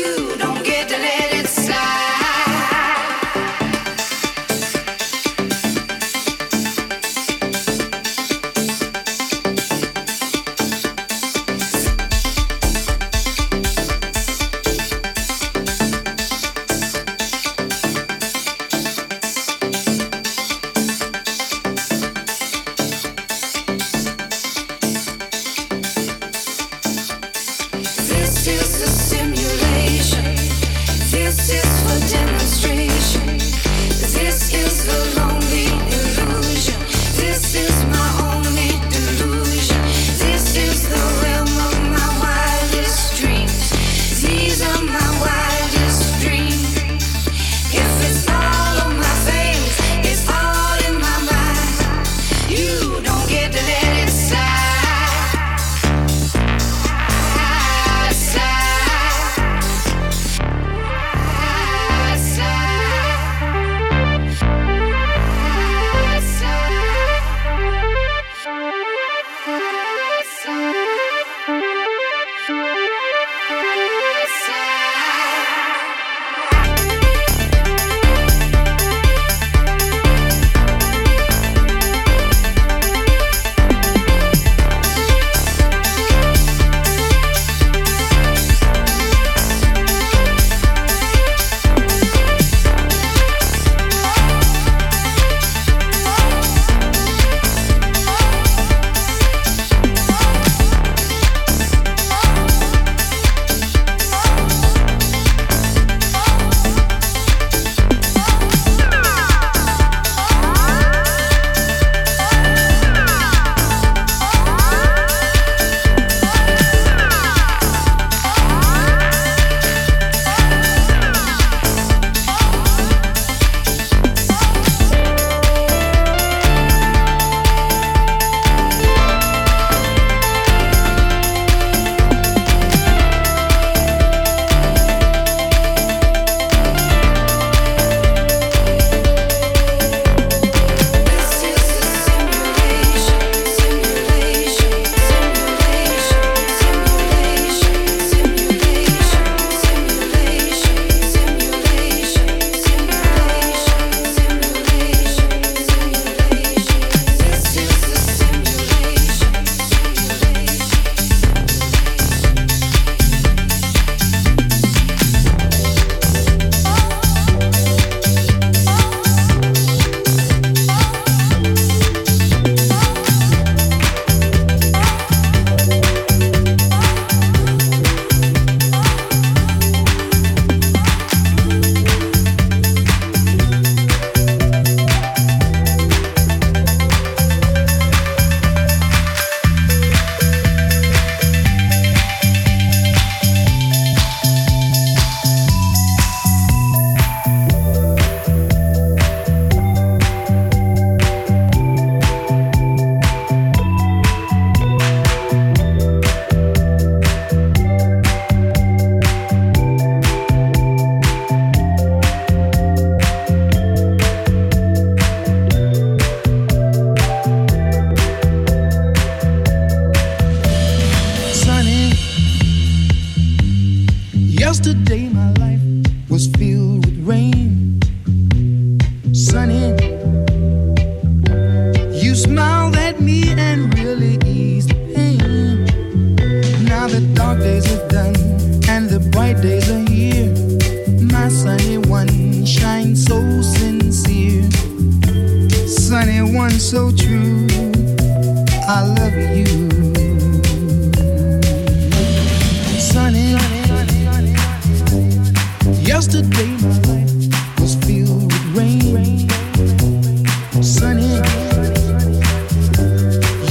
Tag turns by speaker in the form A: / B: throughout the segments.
A: I love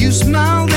A: you.